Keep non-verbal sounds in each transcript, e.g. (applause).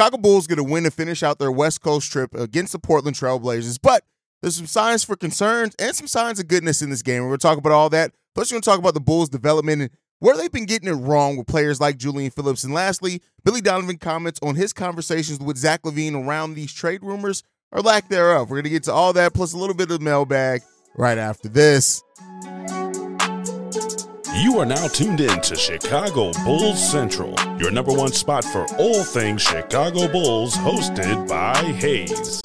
Chicago Bulls get a win to finish out their West Coast trip against the Portland Trailblazers, but there's some signs for concerns and some signs of goodness in this game. We're going to talk about all that. Plus, we're going to talk about the Bulls' development and where they've been getting it wrong with players like Julian Phillips. And lastly, Billy Donovan comments on his conversations with Zach LaVine around these trade rumors or lack thereof. We're going to get to all that plus a little bit of mailbag right after this. You are now tuned in to Chicago Bulls Central, your number one spot for all things Chicago Bulls, hosted by Haize.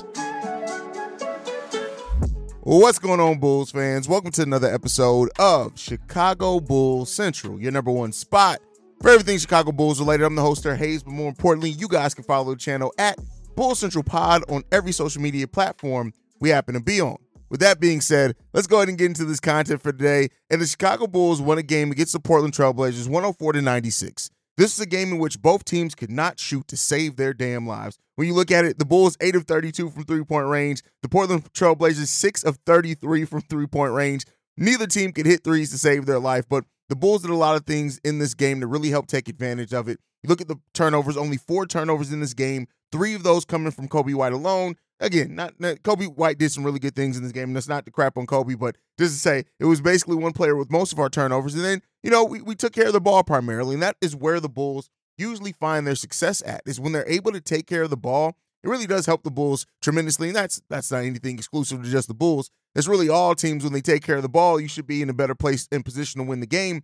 What's going on, Bulls fans? Welcome to another episode of Chicago Bulls Central, your number one spot for everything Chicago Bulls related. I'm the host, there, Haize, but more importantly, you guys can follow the channel at Bull Central Pod on every social media platform we happen to be on. With that being said, let's go ahead and get into this content for today. And the Chicago Bulls won a game against the Portland Trailblazers 104 to 96. This is a game in which both teams could not shoot to save their damn lives. When you look at it, the Bulls 8 of 32 from three point range, the Portland Trailblazers 6 of 33 from three point range. Neither team could hit threes to save their life, but the Bulls did a lot of things in this game to really help take advantage of it. You look at the turnovers, only four turnovers in this game, three of those coming from Coby White alone. Again, not, not Coby White did some really good things in this game. And that's not the crap on Coby, but just to say it was basically one player with most of our turnovers. And then, you know, we, we took care of the ball primarily. And that is where the Bulls usually find their success at, is when they're able to take care of the ball. It really does help the Bulls tremendously. And that's that's not anything exclusive to just the Bulls. It's really all teams when they take care of the ball, you should be in a better place and position to win the game.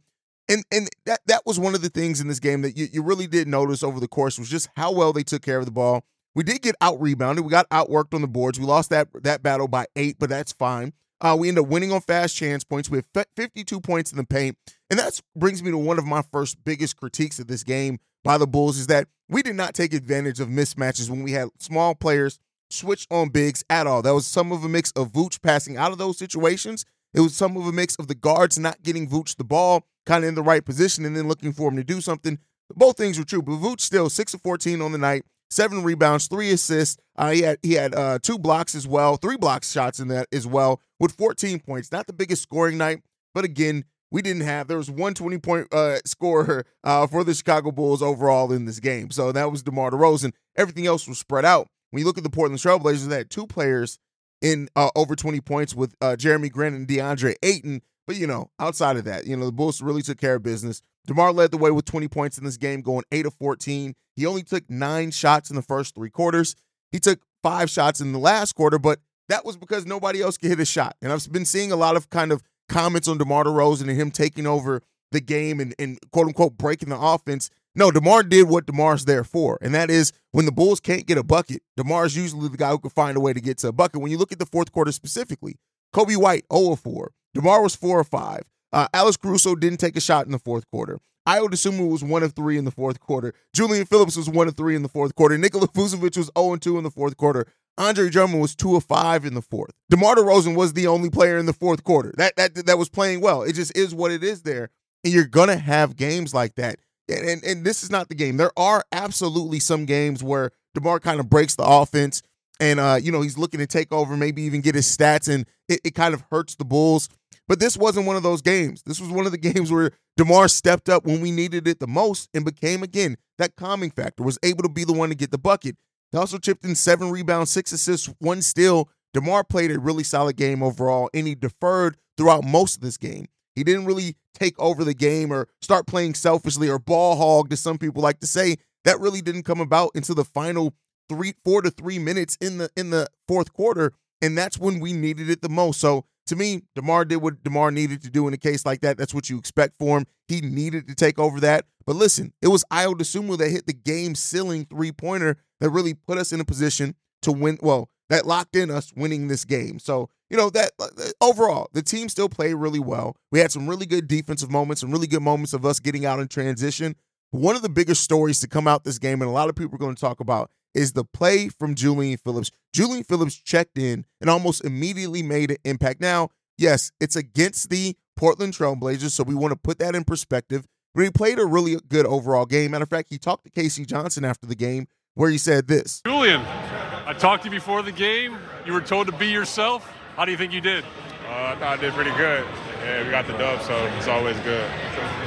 And and that that was one of the things in this game that you, you really did notice over the course was just how well they took care of the ball we did get out rebounded. We got outworked on the boards. We lost that that battle by eight, but that's fine. Uh, we end up winning on fast chance points. We have 52 points in the paint, and that brings me to one of my first biggest critiques of this game by the Bulls is that we did not take advantage of mismatches when we had small players switch on bigs at all. That was some of a mix of Vooch passing out of those situations. It was some of a mix of the guards not getting Vooch the ball kind of in the right position and then looking for him to do something. Both things were true, but Vooch still six of 14 on the night, seven rebounds, three assists. Uh, he had he had uh, two blocks as well, three block shots in that as well, with 14 points. Not the biggest scoring night, but again, we didn't have. There was one 20 point uh, scorer (laughs) uh, for the Chicago Bulls overall in this game, so that was DeMar DeRozan. Everything else was spread out. When you look at the Portland Trailblazers, they had two players in uh, over 20 points with uh, Jerami Grant and DeAndre Ayton. But you know, outside of that, you know, the Bulls really took care of business. DeMar led the way with 20 points in this game, going 8 of 14. He only took nine shots in the first three quarters. He took five shots in the last quarter, but that was because nobody else could hit a shot. And I've been seeing a lot of kind of comments on DeMar DeRozan and him taking over the game and, and quote unquote breaking the offense. No, DeMar did what DeMar's there for, and that is when the Bulls can't get a bucket, DeMar's usually the guy who can find a way to get to a bucket. When you look at the fourth quarter specifically, Coby White 0 of 4, DeMar was 4 or 5. Uh, Alex Caruso didn't take a shot in the fourth quarter. Ayo Dosunmu was one of three in the fourth quarter. Julian Phillips was one of three in the fourth quarter. Nikola Vucevic was 0 2 in the fourth quarter. Andre Drummond was two of five in the fourth. DeMar DeRozan was the only player in the fourth quarter that that that was playing well. It just is what it is there, and you're gonna have games like that. And and, and this is not the game. There are absolutely some games where DeMar kind of breaks the offense, and uh, you know he's looking to take over, maybe even get his stats, and it, it kind of hurts the Bulls. But this wasn't one of those games. This was one of the (laughs) games where DeMar stepped up when we needed it the most and became, again, that calming factor, was able to be the one to get the bucket. He also chipped in seven rebounds, six assists, one steal. DeMar played a really solid game overall, and he deferred throughout most of this game. He didn't really take over the game or start playing selfishly or ball hog, as some people like to say. That really didn't come about until the final three, four to three minutes in the in the fourth quarter, and that's when we needed it the most. So to me, DeMar did what DeMar needed to do in a case like that. That's what you expect for him. He needed to take over that. But listen, it was Ayo Dosunmu that hit the game sealing three pointer that really put us in a position to win. Well, that locked in us winning this game. So, you know, that uh, overall, the team still played really well. We had some really good defensive moments, some really good moments of us getting out in transition. One of the biggest stories to come out this game, and a lot of people are going to talk about, is the play from Julian Phillips. Julian Phillips checked in and almost immediately made an impact. Now, yes, it's against the Portland Trailblazers, so we want to put that in perspective. But he played a really good overall game. Matter of fact, he talked to K.C. Johnson after the game where he said this Julian, I talked to you before the game. You were told to be yourself. How do you think you did? Uh, I thought I did pretty good. Yeah, we got the dub, so it's always good.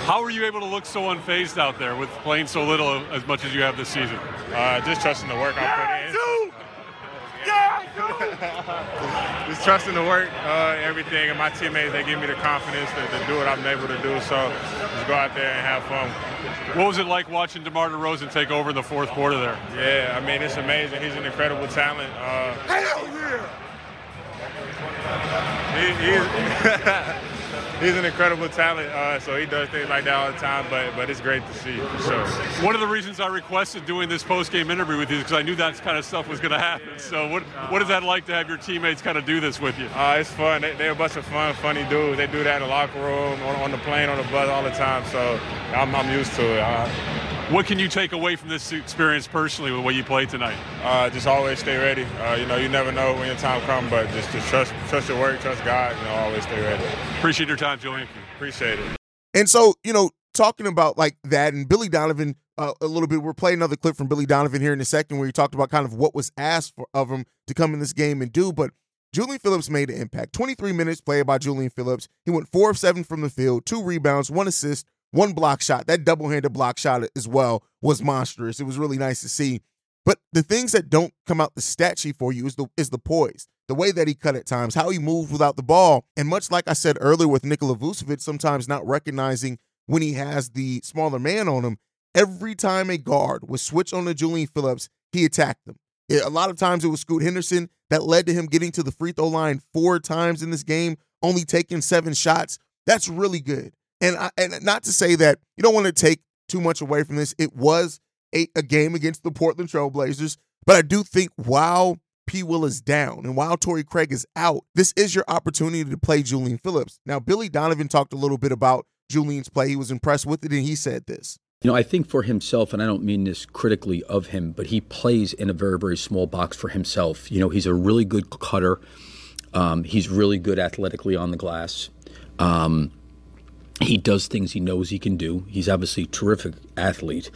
How were you able to look so unfazed out there with playing so little as much as you have this season? Uh, just trusting the work I put in. just trusting the work, uh, everything, and my teammates, they give me the confidence to, to, do what I'm able to do. So just go out there and have fun. What was it like watching DeMar DeRozan take over in the fourth quarter there? Yeah, I mean, it's amazing. He's an incredible talent. Uh, Hell yeah! He, he's (laughs) an incredible talent, uh, so he does things like that all the time. But but it's great to see for sure. One of the reasons I requested doing this post game interview with you is because I knew that kind of stuff was going to happen. So what what is that like to have your teammates kind of do this with you? Uh, it's fun. They, are a bunch of fun, funny dudes. They do that in the locker room, on, on the plane, on the bus all the time. So I'm, I'm used to it. What can you take away from this experience personally with what you played tonight? Uh, just always stay ready. Uh, you know, you never know when your time comes, but just, just trust trust your work, trust God. You know, always stay ready. Appreciate your time, Julian. Appreciate it. And so, you know, talking about like that and Billy Donovan uh, a little bit. We're playing another clip from Billy Donovan here in a second where he talked about kind of what was asked for, of him to come in this game and do. But Julian Phillips made an impact. 23 minutes played by Julian Phillips. He went four of seven from the field, two rebounds, one assist, one block shot. That double handed block shot as well was monstrous. It was really nice to see. But the things that don't come out the stat sheet for you is the is the poise, the way that he cut at times, how he moved without the ball, and much like I said earlier with Nikola Vucevic, sometimes not recognizing when he has the smaller man on him. Every time a guard was switched on to Julian Phillips, he attacked them. It, a lot of times it was Scoot Henderson that led to him getting to the free throw line four times in this game, only taking seven shots. That's really good. And I, and not to say that you don't want to take too much away from this. It was a, a game against the Portland Trailblazers, but I do think while P. Will is down and while Torrey Craig is out, this is your opportunity to play Julian Phillips. Now, Billy Donovan talked a little bit about Julian's play. He was impressed with it, and he said this. You know, I think for himself, and I don't mean this critically of him, but he plays in a very, very small box for himself. You know, he's a really good cutter. Um, he's really good athletically on the glass. Um, he does things he knows he can do. He's obviously a terrific athlete.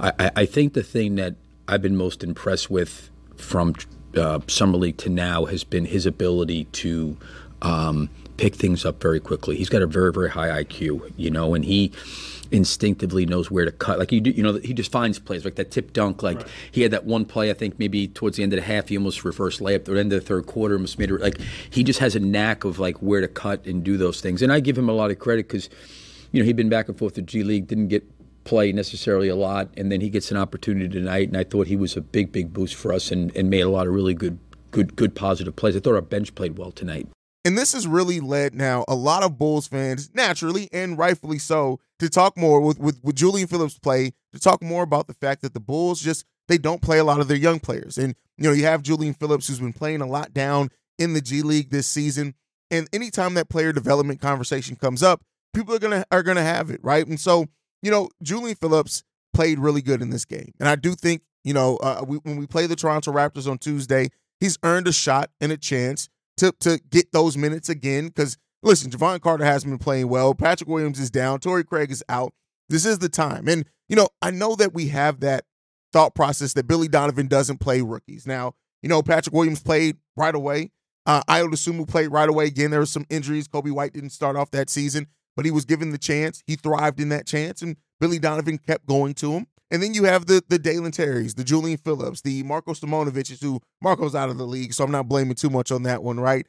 I, I, I think the thing that I've been most impressed with from uh, summer league to now has been his ability to um, pick things up very quickly. He's got a very very high IQ, you know, and he instinctively knows where to cut. Like you, do, you know, he just finds plays like that tip dunk. Like right. he had that one play, I think maybe towards the end of the half, he almost reversed layup. At the end of the third quarter, almost made it. Like he just has a knack of like where to cut and do those things. And I give him a lot of credit because, you know, he'd been back and forth to G League, didn't get play necessarily a lot, and then he gets an opportunity tonight. And I thought he was a big, big boost for us and, and made a lot of really good, good, good positive plays. I thought our bench played well tonight. And this has really led now a lot of Bulls fans, naturally and rightfully so, to talk more with, with, with Julian Phillips' play, to talk more about the fact that the Bulls just they don't play a lot of their young players. And you know, you have Julian Phillips who's been playing a lot down in the G League this season. And anytime that player development conversation comes up, people are gonna are gonna have it, right? And so, you know, Julian Phillips played really good in this game. And I do think, you know, uh, we, when we play the Toronto Raptors on Tuesday, he's earned a shot and a chance to to get those minutes again. Because listen, Jevon Carter hasn't been playing well. Patrick Williams is down. Torrey Craig is out. This is the time. And you know, I know that we have that thought process that Billy Donovan doesn't play rookies. Now, you know, Patrick Williams played right away. Uh, Ayo Dosunmu played right away. Again, there were some injuries. Coby White didn't start off that season, but he was given the chance. He thrived in that chance, and Billy Donovan kept going to him. And then you have the the Dalen Terrys, the Julian Phillips, the Marko Simonovic, who Marko's out of the league, so I'm not blaming too much on that one, right?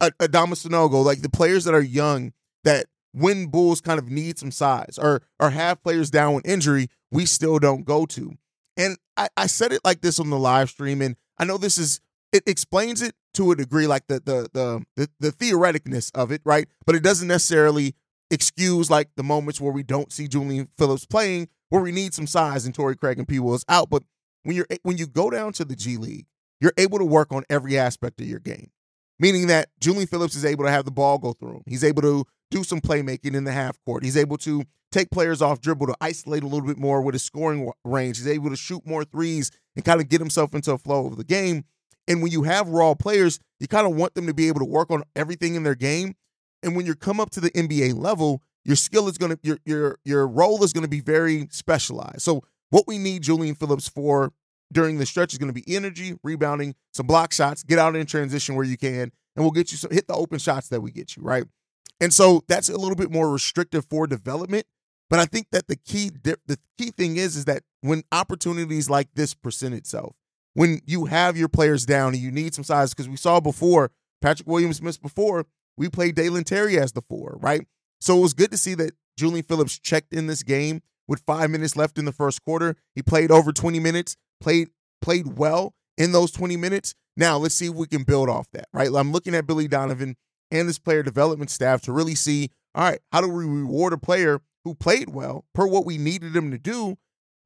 Adama Sanogo, like the players that are young that when Bulls kind of need some size or or have players down with injury, we still don't go to. And I, I said it like this on the live stream, and I know this is it explains it to a degree, like the the the the, the theoreticness of it, right? But it doesn't necessarily excuse like the moments where we don't see Julian Phillips playing where we need some size and Torrey Craig and P. Will is out. But when you're when you go down to the G League, you're able to work on every aspect of your game. Meaning that Julian Phillips is able to have the ball go through him. He's able to do some playmaking in the half court. He's able to take players off dribble to isolate a little bit more with his scoring range. He's able to shoot more threes and kind of get himself into a flow of the game. And when you have raw players, you kind of want them to be able to work on everything in their game. And when you come up to the NBA level, your skill is going to your your your role is going to be very specialized. So what we need Julian Phillips for during the stretch is going to be energy, rebounding, some block shots, get out in transition where you can, and we'll get you some hit the open shots that we get you, right? And so that's a little bit more restrictive for development. But I think that the key the key thing is is that when opportunities like this present itself, when you have your players down and you need some size, because we saw before Patrick Williams missed before, we played Dalen Terry as the four, right? So it was good to see that Julian Phillips checked in this game with five minutes left in the first quarter. He played over 20 minutes, played played well in those 20 minutes. Now let's see if we can build off that, right? I'm looking at Billy Donovan and this player development staff to really see, all right, how do we reward a player who played well per what we needed him to do?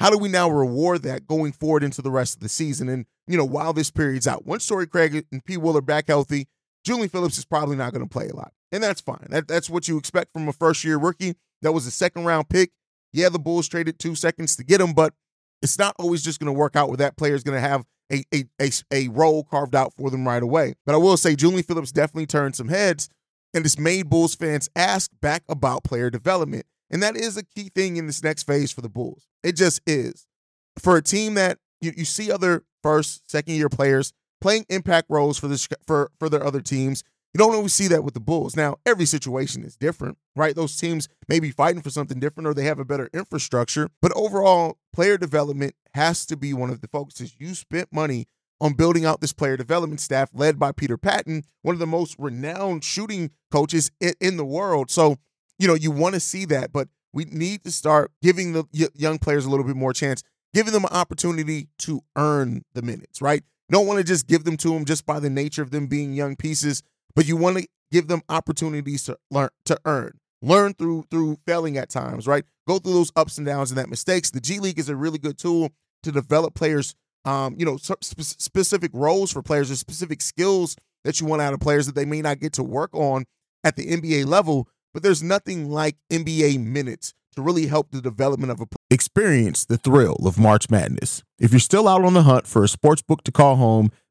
How do we now reward that going forward into the rest of the season? And, you know, while this period's out, once Torrey Craig and P. Will are back healthy, Julian Phillips is probably not going to play a lot. And that's fine. That, that's what you expect from a first year rookie. That was a second round pick. Yeah, the Bulls traded two seconds to get him, but it's not always just going to work out where that player is going to have a, a, a, a role carved out for them right away. But I will say Julian Phillips definitely turned some heads, and it's made Bulls fans ask back about player development. And that is a key thing in this next phase for the Bulls. It just is. For a team that you, you see other first, second year players playing impact roles for this for, for their other teams, you don't always see that with the Bulls. Now, every situation is different, right? Those teams may be fighting for something different or they have a better infrastructure. But overall, player development has to be one of the focuses. You spent money on building out this player development staff led by Peter Patton, one of the most renowned shooting coaches in, the world. So, you know, you want to see that, but we need to start giving the young players a little bit more chance, giving them an opportunity to earn the minutes, right? Don't want to just give them to them just by the nature of them being young pieces but you want to give them opportunities to learn to earn learn through through failing at times right? Go through those ups and downs and that mistakes. The g league is a really good tool to develop players um you know sp- specific roles for players or specific skills that you want out of players that they may not get to work on at the nba level. But there's nothing like nba minutes to really help the development of a experience the thrill of march madness. If you're still out on the hunt for a sports book to call home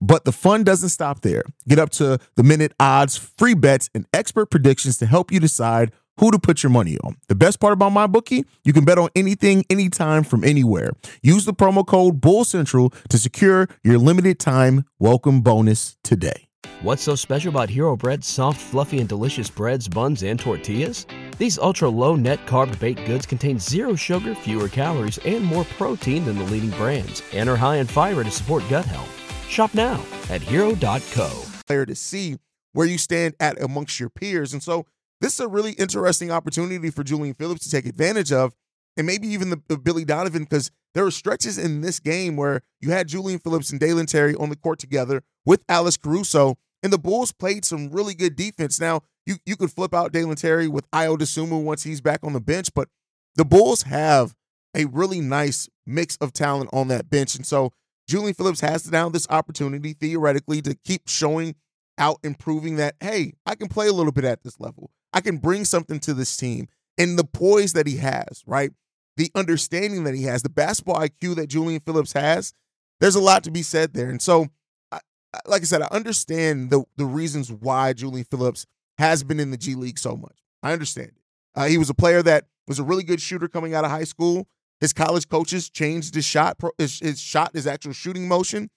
but the fun doesn't stop there. Get up to the minute odds, free bets, and expert predictions to help you decide who to put your money on. The best part about MyBookie, you can bet on anything, anytime, from anywhere. Use the promo code Bull Central to secure your limited time welcome bonus today. What's so special about Hero Bread's soft, fluffy, and delicious breads, buns, and tortillas? These ultra low net carb baked goods contain zero sugar, fewer calories, and more protein than the leading brands, and are high in fiber to support gut health. Shop now at hero.co. To see where you stand at amongst your peers. And so this is a really interesting opportunity for Julian Phillips to take advantage of, and maybe even the, the Billy Donovan, because there were stretches in this game where you had Julian Phillips and Dalen Terry on the court together with Alex Caruso, and the Bulls played some really good defense. Now, you, you could flip out Dalen Terry with Ayo Dosunmu once he's back on the bench, but the Bulls have a really nice mix of talent on that bench. And so Julian Phillips has now this opportunity theoretically to keep showing out and proving that, hey, I can play a little bit at this level. I can bring something to this team. And the poise that he has, right? The understanding that he has, the basketball IQ that Julian Phillips has, there's a lot to be said there. And so, I, like I said, I understand the, the reasons why Julian Phillips has been in the G League so much. I understand it. Uh, he was a player that was a really good shooter coming out of high school. His college coaches changed his shot, his, his shot, his actual shooting motion,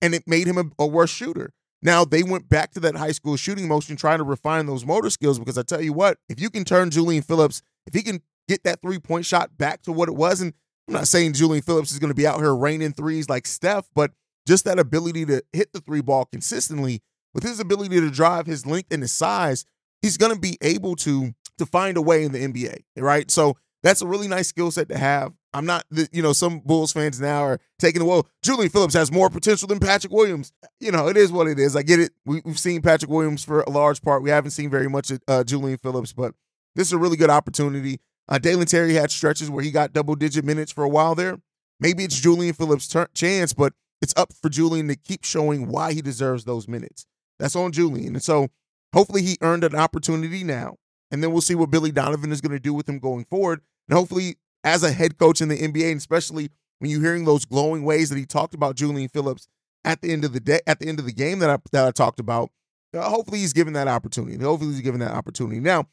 and it made him a, a worse shooter. Now they went back to that high school shooting motion, trying to refine those motor skills. Because I tell you what, if you can turn Julian Phillips, if he can get that three point shot back to what it was, and I'm not saying Julian Phillips is going to be out here raining threes like Steph, but just that ability to hit the three ball consistently with his ability to drive his length and his size, he's going to be able to to find a way in the NBA, right? So that's a really nice skill set to have. I'm not, the, you know, some Bulls fans now are taking, the well, Julian Phillips has more potential than Patrick Williams. You know, it is what it is. I get it. We, have seen Patrick Williams for a large part. We haven't seen very much of uh, Julian Phillips, but this is a really good opportunity. Uh, Dalen Terry had stretches where he got double digit minutes for a while there. Maybe it's Julian Phillips' ter- chance, but it's up for Julian to keep showing why he deserves those minutes. That's on Julian. And so hopefully he earned an opportunity now. And then we'll see what Billy Donovan is going to do with him going forward. And hopefully, as a head coach in the NBA, and especially when you're hearing those glowing ways that he talked about Julian Phillips at the end of the day, at the end of the game that I that I talked about, uh, hopefully he's given that opportunity. Hopefully he's given that opportunity. Now,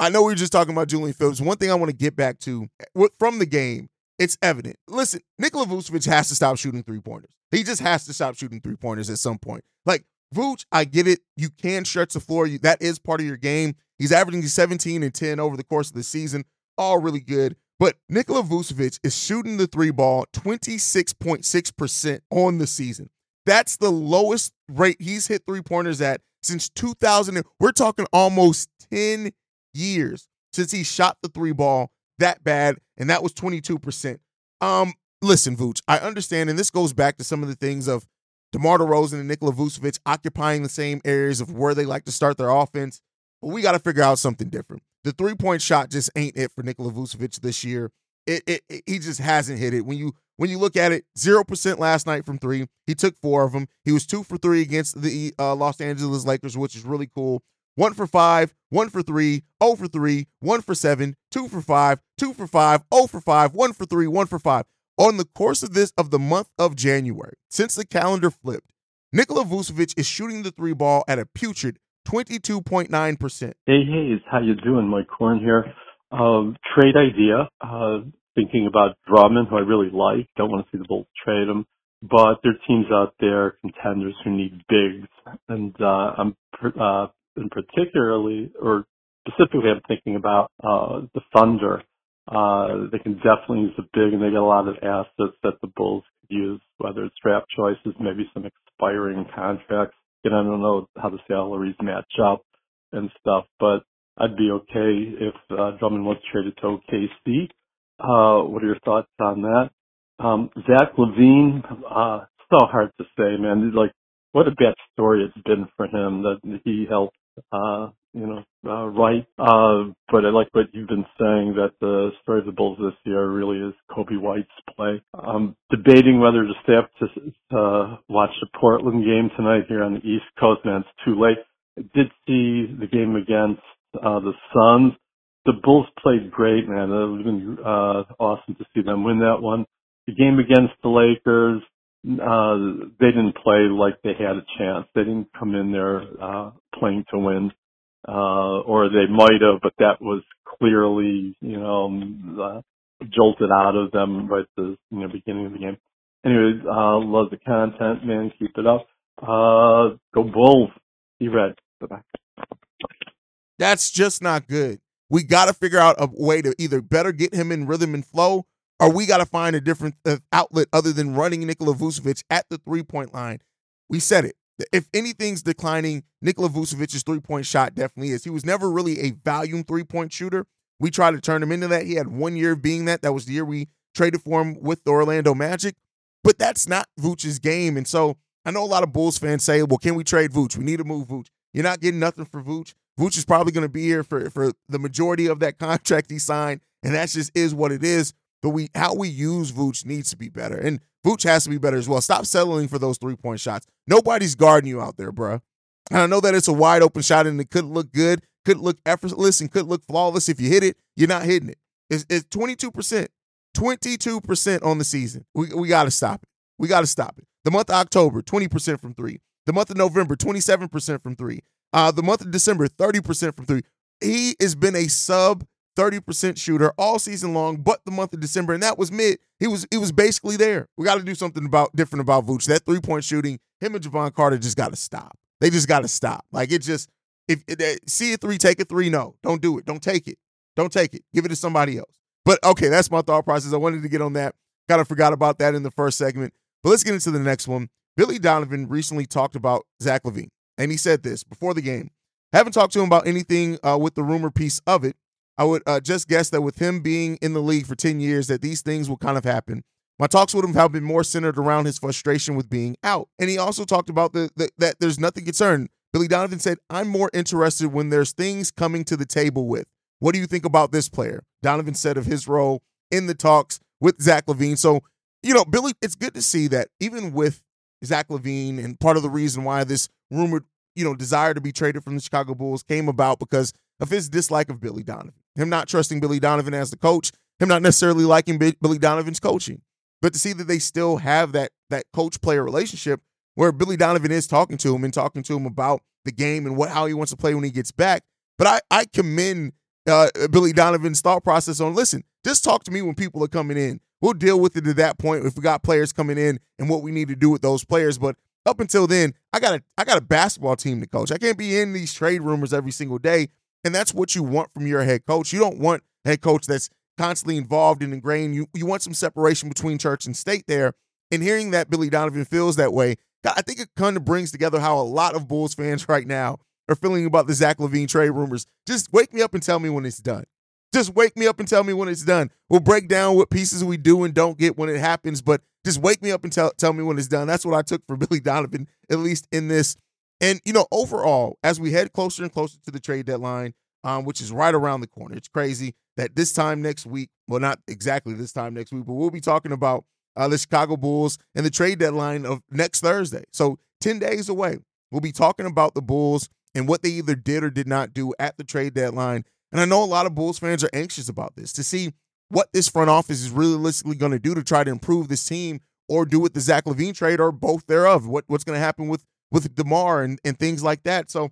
I know we are just talking about Julian Phillips. One thing I want to get back to from the game, it's evident. Listen, Nikola Vucevic has to stop shooting three pointers. He just has to stop shooting three pointers at some point. Like Vooch, I get it. You can stretch the floor. You, that is part of your game. He's averaging 17 and 10 over the course of the season. All really good. But Nikola Vucevic is shooting the three ball 26.6% on the season. That's the lowest rate he's hit three pointers at since 2000. We're talking almost 10 years since he shot the three ball that bad, and that was 22%. Um, listen, Vooch, I understand, and this goes back to some of the things of DeMar DeRozan and Nikola Vucevic occupying the same areas of where they like to start their offense. But we got to figure out something different. The three point shot just ain't it for Nikola Vucevic this year. It, it, it, he just hasn't hit it. When you when you look at it, zero percent last night from three. He took four of them. He was two for three against the uh, Los Angeles Lakers, which is really cool. One for five, one for three, oh for three, one for seven, two for five, two for five, oh for five, one for three, one for five. On the course of this of the month of January, since the calendar flipped, Nikola Vucevic is shooting the three ball at a putrid 22.9%. Hey, hey, how you doing? Mike Horn here. Um, trade idea. Uh, thinking about Drummond, who I really like. Don't want to see the Bulls trade him, but there are teams out there, contenders who need bigs, and uh, I'm uh, in particularly or specifically, I'm thinking about uh, the Thunder. Uh, they can definitely use a big, and they got a lot of assets that the Bulls could use, whether it's draft choices, maybe some expiring contracts. And I don't know how the salaries match up and stuff, but I'd be okay if uh, Drummond was traded to OKC. Uh, what are your thoughts on that? Um, Zach LaVine, uh, so hard to say, man. Like, what a bad story it's been for him that he helped uh, you know, uh, right. Uh, but I like what you've been saying that the story of the Bulls this year really is Coby White's play. I'm debating whether to stay up to uh, watch the Portland game tonight here on the East Coast. Man, it's too late. I did see the game against uh, the Suns. The Bulls played great, man. It would have been uh, awesome to see them win that one. The game against the Lakers, uh, they didn't play like they had a chance. They didn't come in there uh, playing to win, uh, or they might have, but that was clearly, you know, uh, jolted out of them right at the you know beginning of the game. Anyways, uh, love the content, man. Keep it up. Uh, go Bulls. Be red. Bye bye. That's just not good. We got to figure out a way to either better get him in rhythm and flow or we got to find a different uh, outlet other than running Nikola Vucevic at the three point line. We said it. If anything's declining, Nikola Vucevic's three point shot definitely is. He was never really a volume three point shooter. We tried to turn him into that. He had one year of being that. That was the year we traded for him with the Orlando Magic. But that's not Vooch's game. And so I know a lot of Bulls fans say, well, can we trade Vooch? We need to move Vooch. You're not getting nothing for Vooch. Vooch is probably going to be here for, for the majority of that (laughs) contract he signed. And that just is what it is. But we how we use Vooch needs to be better. And Vooch has to be better as well. Stop settling for those three-point shots. Nobody's guarding you out there, bro. And I know that it's a wide open shot and it could look good, could look effortless, and could look flawless. If you hit it, you're not hitting it. It's, it's 22%. 22% on the season. We, we got to stop it. We got to stop it. The month of October, 20% from three. The month of November, 27% from three. Uh, the month of December, 30% from three. He has been a sub 30% shooter all season long, but the month of December, and that was mid. He was he was basically there. We got to do something about different about Vooch. That three point shooting, him and Jevon Carter just got to stop. They just got to stop. Like it just if see a three, take a three. No, don't do it. Don't take it. Don't take it. Give it to somebody else. But okay, that's my thought process. I wanted to get on that. Kind of forgot about that in the first segment. But let's get into the next one. Billy Donovan recently talked about Zach LaVine, and he said this before the game. Haven't talked to him about anything uh, with the rumor piece of it, I would uh, just guess that with him being in the league for 10 years, that these things will kind of happen. My talks with him have been more centered around his frustration with being out. And he also talked about the, the, that there's nothing concerned. Billy Donovan said, I'm more interested when there's things coming to the table with. What do you think about this player? Donovan said of his role in the talks with Zach LaVine. So, you know, Billy, it's good to see that even with Zach LaVine and part of the reason why this rumored, you know, desire to be traded from the Chicago Bulls came about because of his dislike of Billy Donovan. Him not trusting Billy Donovan as the coach, him not necessarily liking Billy Donovan's coaching. But to see that they still have that that coach player relationship where Billy Donovan is talking to him and talking to him about the game and what how he wants to play when he gets back. But I I commend uh, Billy Donovan's thought process on listen, just talk to me when people are coming in. We'll deal with it at that point if we got players coming in and what we need to do with those players. But up until then, I got a I got a basketball team to coach. I can't be in these trade rumors every single day. And that's what you want from your head coach. You don't want a head coach that's constantly involved and ingrained. You you want some separation between church and state there. And hearing that Billy Donovan feels that way, I think it kind of brings together how a lot of Bulls fans (laughs) right now are feeling about the Zach LaVine trade rumors. Just wake me up and tell me when it's done. Just wake me up and tell me when it's done. We'll break down what pieces we do and don't get when it happens, but just wake me up and tell tell me when it's done. That's what I took for (laughs) Billy Donovan, at least in this. And you know, overall, as we head closer and closer to the trade deadline, um, which is right around the corner, it's crazy that this time next week, well, not exactly this time next week, but we'll be talking about uh, the Chicago Bulls and the trade deadline of next Thursday. So ten days away, we'll be talking about the Bulls and what they either did or did not do at the trade deadline. And I know a lot of Bulls fans are anxious about this to see what this front office is realistically going to do to try to improve this team or do with the Zach LaVine trade or both thereof. What what's going to happen with with DeMar and, and things like that. So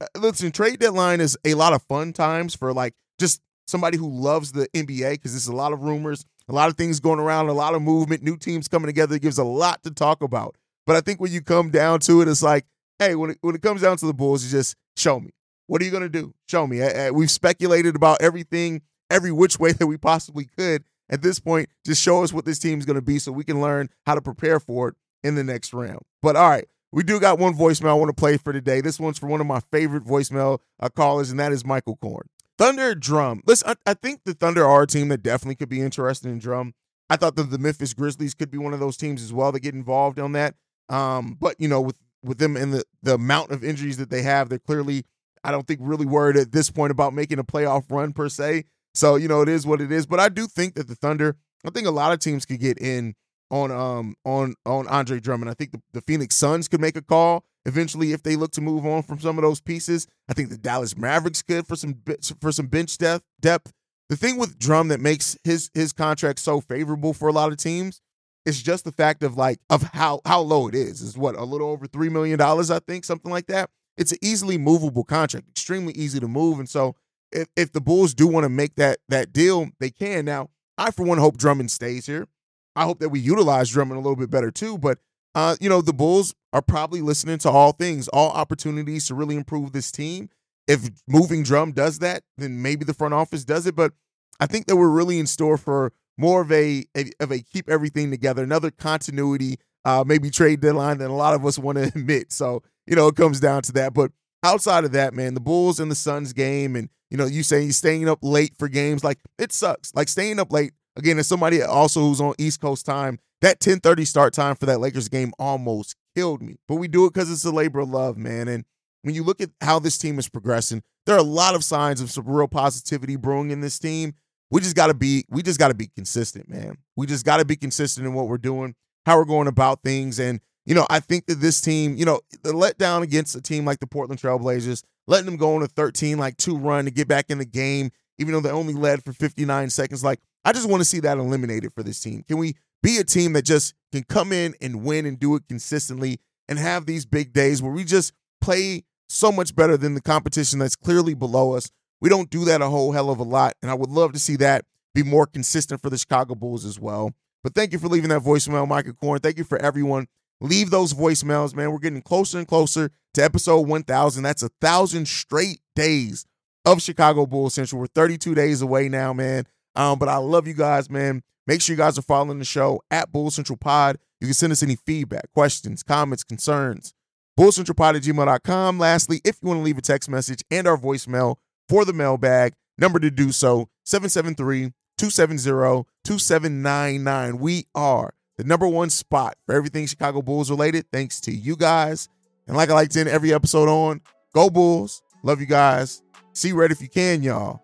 uh, listen, trade deadline is a lot of fun times for like just somebody who loves the NBA because there's a lot of rumors, a lot of things going around, a lot of movement, new teams coming together. It gives a lot to talk about. But I think when you come down to it, it's like hey, when it, when it comes down to the Bulls, you just show me. What are you going to do? Show me. I, I, we've speculated about everything, every which way that we possibly could. At this point, just show us what this team is going to be so we can learn how to prepare for it in the next round. But all right, we do got one voicemail I want to play for today. This one's for one of my favorite voicemail uh, callers, and that is Michael Korn. Thunder Drum. Listen, I, I, think the Thunder are a team that definitely could be interested in Drum. I thought that the Memphis Grizzlies could be one of those teams as well that get involved on that. Um, but you know, with with them and the, the amount of injuries that they have, they're clearly, I don't think, really worried at this point about making a playoff run per se. So, you know, it is what it is. But I do think that the Thunder, I think a lot of teams could get in on um on on Andre Drummond. I think the, the Phoenix Suns could make a call eventually if they look to move on from some of those pieces. I think the Dallas Mavericks could for some for some bench depth depth. The thing with Drum that makes his his contract so favorable for a lot of teams it's just the fact of like of how how low it is. Is what a little over three million dollars, I think, something like that. It's an easily movable contract, extremely easy to move. And so if, if the Bulls do want to make that that deal, they can. Now, I for one hope Drummond stays here. I hope that we utilize Drummond a little bit better too. But uh, you know, the Bulls are probably listening to all things, all opportunities to really improve this team. If moving Drum does that, then maybe the front office does it. But I think that we're really in store for more of a, a of a keep everything together, another continuity, uh, maybe trade deadline than a lot of us want to (laughs) admit. So you know, it comes down to that. But outside of that, man, the Bulls and the Suns game, and you know, you saying staying up late for games, like it sucks. Like staying up late again, as somebody also who's on East Coast time, that 10:30 start time for that Lakers game almost killed me. But we do it because it's a labor of love, man. And when you look at how this team is progressing, there are a lot of signs of some real positivity brewing in this team we just got to be we just got to be consistent, man. We just got to be consistent in what we're doing, how we're going about things, and you know I think that this team, you know, the letdown against a team like the Portland Trailblazers, letting them go on a 13 like two run to get back in the game, even though they only led for 59 seconds. Like I just want to see that eliminated for this team. Can we be a team that just can come in and win and do it consistently and have these big days where we just play so much better than the competition that's clearly below us? We don't do that a whole hell of a lot, and I would love to see that be more consistent for the Chicago Bulls as well. But thank you for leaving that voicemail, Michael Korn. Thank you for everyone. Leave those voicemails, man. We're getting closer and closer to episode 1000. That's a thousand straight days of Chicago Bulls Central. We're 32 days away now, man. Um, but I love you guys, man. Make sure you guys are following the show at Bull Central Pod. You can send us any feedback, questions, comments, concerns. BullCentralPod at gmail.com. Lastly, if you want to leave a text message and our voicemail, for the mailbag. Number to do so 773 270 2799. We are the number one spot for everything Chicago Bulls related, thanks to you guys. And like I like to end every episode on, go Bulls. Love you guys. See red if you can, y'all.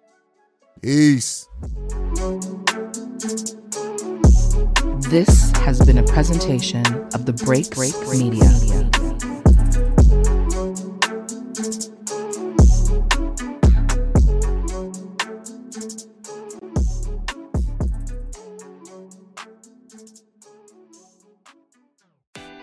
Peace. This has been a presentation of the Break Break Media.